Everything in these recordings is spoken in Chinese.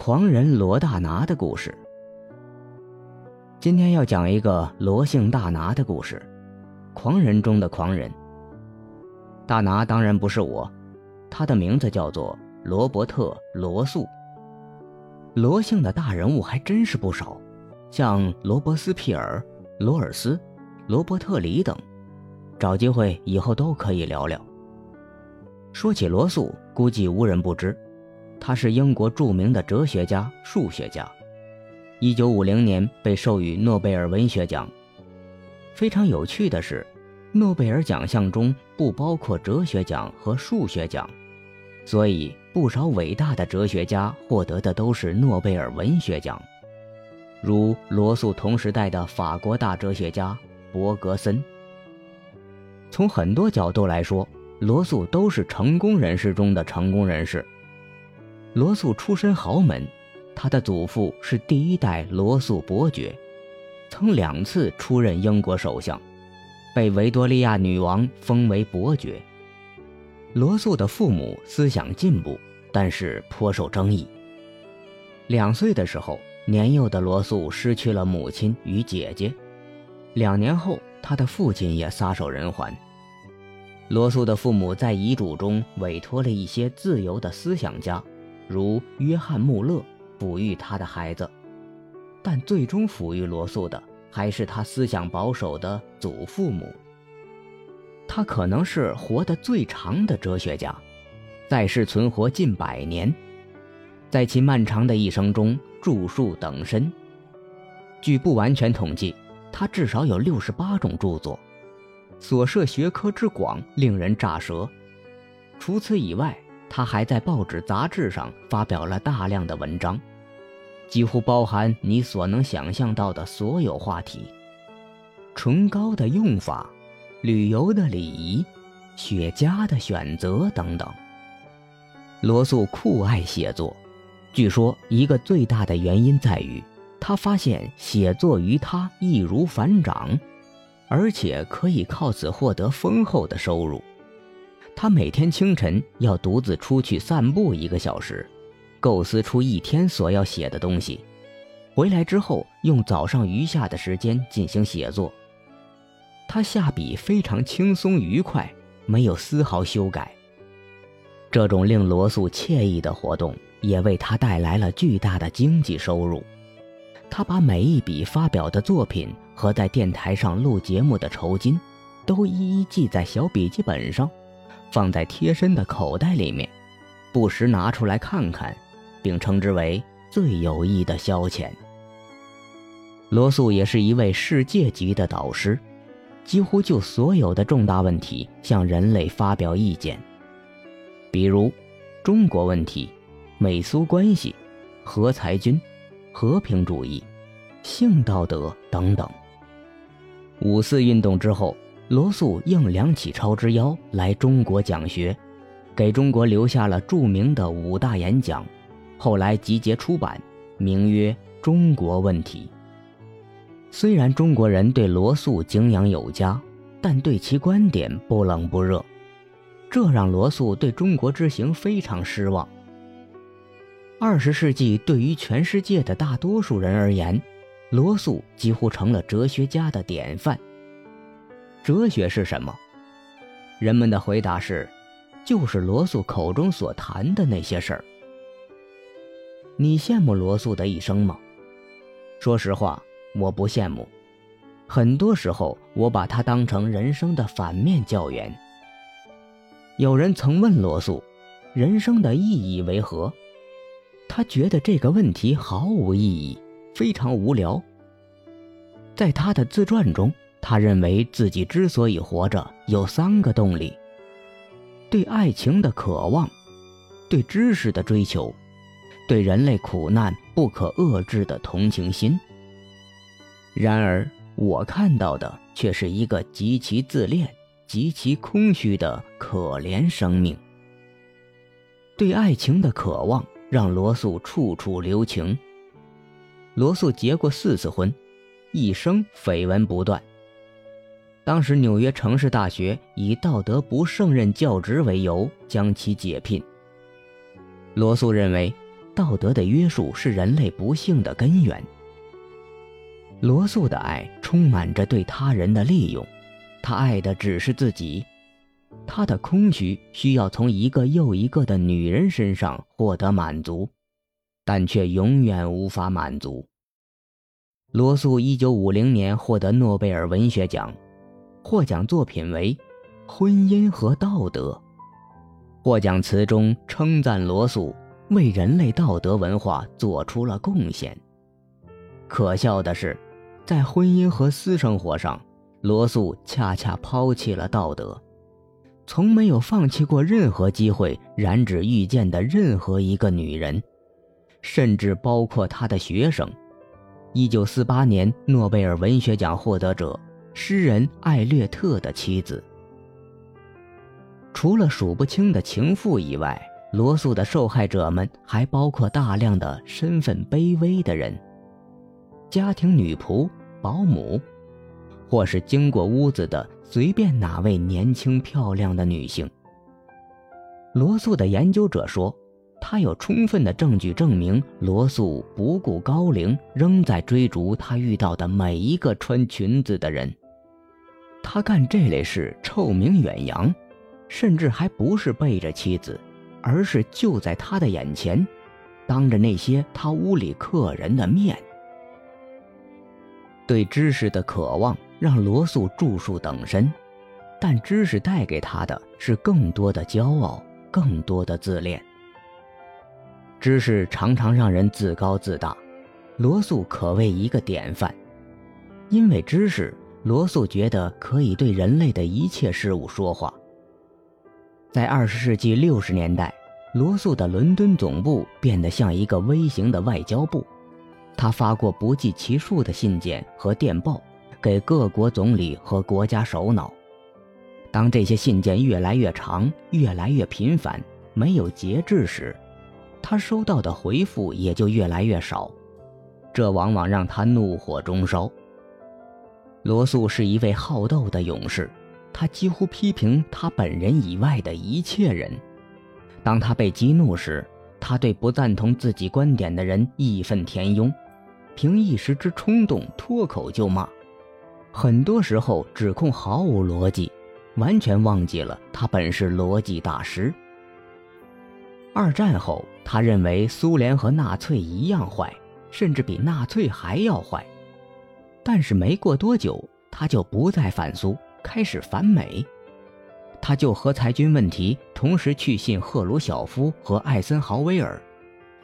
狂人罗大拿的故事。今天要讲一个罗姓大拿的故事，狂人中的狂人。大拿当然不是我，他的名字叫做罗伯特·罗素。罗姓的大人物还真是不少，像罗伯斯庇尔、罗尔斯、罗伯特里等，找机会以后都可以聊聊。说起罗素，估计无人不知，他是英国著名的哲学家、数学家。一九五零年被授予诺贝尔文学奖。非常有趣的是，诺贝尔奖项中不包括哲学奖和数学奖，所以不少伟大的哲学家获得的都是诺贝尔文学奖，如罗素同时代的法国大哲学家伯格森。从很多角度来说，罗素都是成功人士中的成功人士。罗素出身豪门，他的祖父是第一代罗素伯爵，曾两次出任英国首相，被维多利亚女王封为伯爵。罗素的父母思想进步，但是颇受争议。两岁的时候，年幼的罗素失去了母亲与姐姐，两年后，他的父亲也撒手人寰。罗素的父母在遗嘱中委托了一些自由的思想家，如约翰·穆勒，抚育他的孩子，但最终抚育罗素的还是他思想保守的祖父母。他可能是活得最长的哲学家，在世存活近百年，在其漫长的一生中著述等身。据不完全统计，他至少有六十八种著作。所涉学科之广，令人咋舌。除此以外，他还在报纸、杂志上发表了大量的文章，几乎包含你所能想象到的所有话题：唇膏的用法、旅游的礼仪、雪茄的选择等等。罗素酷爱写作，据说一个最大的原因在于，他发现写作于他易如反掌。而且可以靠此获得丰厚的收入。他每天清晨要独自出去散步一个小时，构思出一天所要写的东西，回来之后用早上余下的时间进行写作。他下笔非常轻松愉快，没有丝毫修改。这种令罗素惬意的活动也为他带来了巨大的经济收入。他把每一笔发表的作品和在电台上录节目的酬金，都一一记在小笔记本上，放在贴身的口袋里面，不时拿出来看看，并称之为最有益的消遣。罗素也是一位世界级的导师，几乎就所有的重大问题向人类发表意见，比如中国问题、美苏关系、核裁军。和平主义、性道德等等。五四运动之后，罗素应梁启超之邀来中国讲学，给中国留下了著名的五大演讲，后来集结出版，名曰《中国问题》。虽然中国人对罗素敬仰有加，但对其观点不冷不热，这让罗素对中国之行非常失望。二十世纪对于全世界的大多数人而言，罗素几乎成了哲学家的典范。哲学是什么？人们的回答是，就是罗素口中所谈的那些事儿。你羡慕罗素的一生吗？说实话，我不羡慕。很多时候，我把他当成人生的反面教员。有人曾问罗素，人生的意义为何？他觉得这个问题毫无意义，非常无聊。在他的自传中，他认为自己之所以活着，有三个动力：对爱情的渴望，对知识的追求，对人类苦难不可遏制的同情心。然而，我看到的却是一个极其自恋、极其空虚的可怜生命。对爱情的渴望。让罗素处处留情。罗素结过四次婚，一生绯闻不断。当时纽约城市大学以道德不胜任教职为由将其解聘。罗素认为，道德的约束是人类不幸的根源。罗素的爱充满着对他人的利用，他爱的只是自己，他的空虚需要从一个又一个的女人身上获得满足，但却永远无法满足。罗素一九五零年获得诺贝尔文学奖，获奖作品为《婚姻和道德》。获奖词中称赞罗素为人类道德文化做出了贡献。可笑的是，在婚姻和私生活上，罗素恰恰抛弃了道德，从没有放弃过任何机会染指遇见的任何一个女人，甚至包括他的学生。一九四八年诺贝尔文学奖获得者诗人艾略特的妻子。除了数不清的情妇以外，罗素的受害者们还包括大量的身份卑微的人：家庭女仆、保姆，或是经过屋子的随便哪位年轻漂亮的女性。罗素的研究者说。他有充分的证据证明，罗素不顾高龄，仍在追逐他遇到的每一个穿裙子的人。他干这类事臭名远扬，甚至还不是背着妻子，而是就在他的眼前，当着那些他屋里客人的面。对知识的渴望让罗素著述等身，但知识带给他的是更多的骄傲，更多的自恋。知识常常让人自高自大，罗素可谓一个典范。因为知识，罗素觉得可以对人类的一切事物说话。在二十世纪六十年代，罗素的伦敦总部变得像一个微型的外交部，他发过不计其数的信件和电报给各国总理和国家首脑。当这些信件越来越长、越来越频繁、没有节制时，他收到的回复也就越来越少，这往往让他怒火中烧。罗素是一位好斗的勇士，他几乎批评他本人以外的一切人。当他被激怒时，他对不赞同自己观点的人义愤填膺，凭一时之冲动脱口就骂，很多时候指控毫无逻辑，完全忘记了他本是逻辑大师。二战后。他认为苏联和纳粹一样坏，甚至比纳粹还要坏。但是没过多久，他就不再反苏，开始反美。他就和裁军问题同时去信赫鲁晓夫和艾森豪威尔，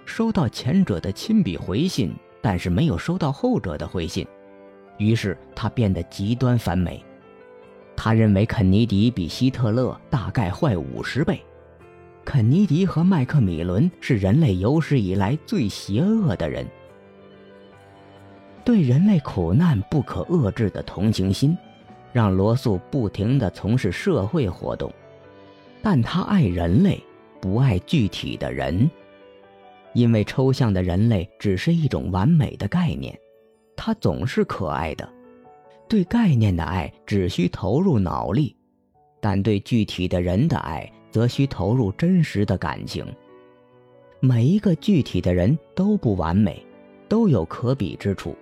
收到前者的亲笔回信，但是没有收到后者的回信。于是他变得极端反美。他认为肯尼迪比希特勒大概坏五十倍。肯尼迪和麦克米伦是人类有史以来最邪恶的人。对人类苦难不可遏制的同情心，让罗素不停地从事社会活动，但他爱人类，不爱具体的人，因为抽象的人类只是一种完美的概念，他总是可爱的。对概念的爱只需投入脑力，但对具体的人的爱。则需投入真实的感情。每一个具体的人都不完美，都有可比之处。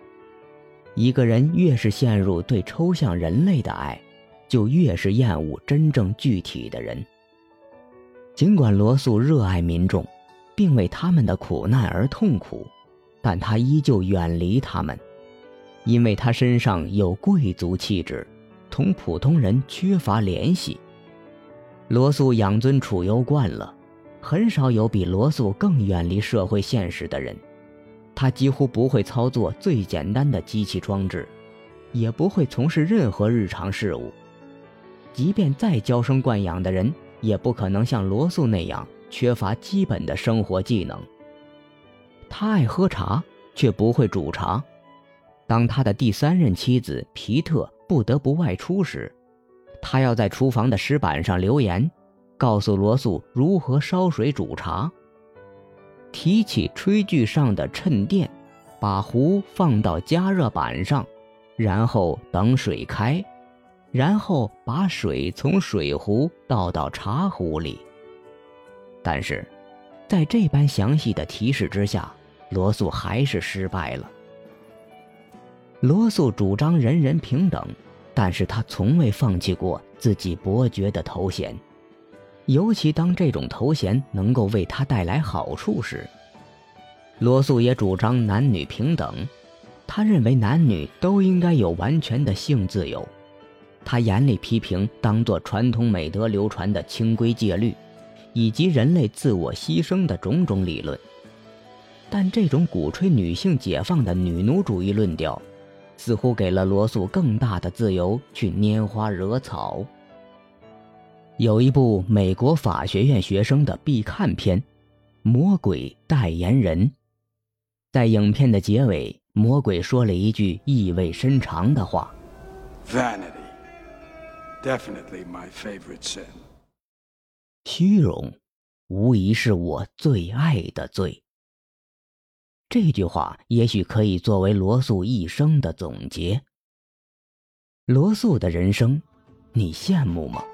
一个人越是陷入对抽象人类的爱，就越是厌恶真正具体的人。尽管罗素热爱民众，并为他们的苦难而痛苦，但他依旧远离他们，因为他身上有贵族气质，同普通人缺乏联系。罗素养尊处优惯了，很少有比罗素更远离社会现实的人。他几乎不会操作最简单的机器装置，也不会从事任何日常事务。即便再娇生惯养的人，也不可能像罗素那样缺乏基本的生活技能。他爱喝茶，却不会煮茶。当他的第三任妻子皮特不得不外出时，他要在厨房的石板上留言，告诉罗素如何烧水煮茶。提起炊具上的衬垫，把壶放到加热板上，然后等水开，然后把水从水壶倒到茶壶里。但是，在这般详细的提示之下，罗素还是失败了。罗素主张人人平等，但是他从未放弃过自己伯爵的头衔，尤其当这种头衔能够为他带来好处时。罗素也主张男女平等，他认为男女都应该有完全的性自由。他严厉批评当做传统美德流传的清规戒律，以及人类自我牺牲的种种理论。但这种鼓吹女性解放的女奴主义论调，似乎给了罗素更大的自由去拈花惹草。有一部美国法学院学生的必看片《魔鬼代言人》。在影片的结尾，魔鬼说了一句意味深长的话：“Vanity, definitely my favorite sin。”虚荣，无疑是我最爱的罪。这句话也许可以作为罗素一生的总结。罗素的人生，你羡慕吗？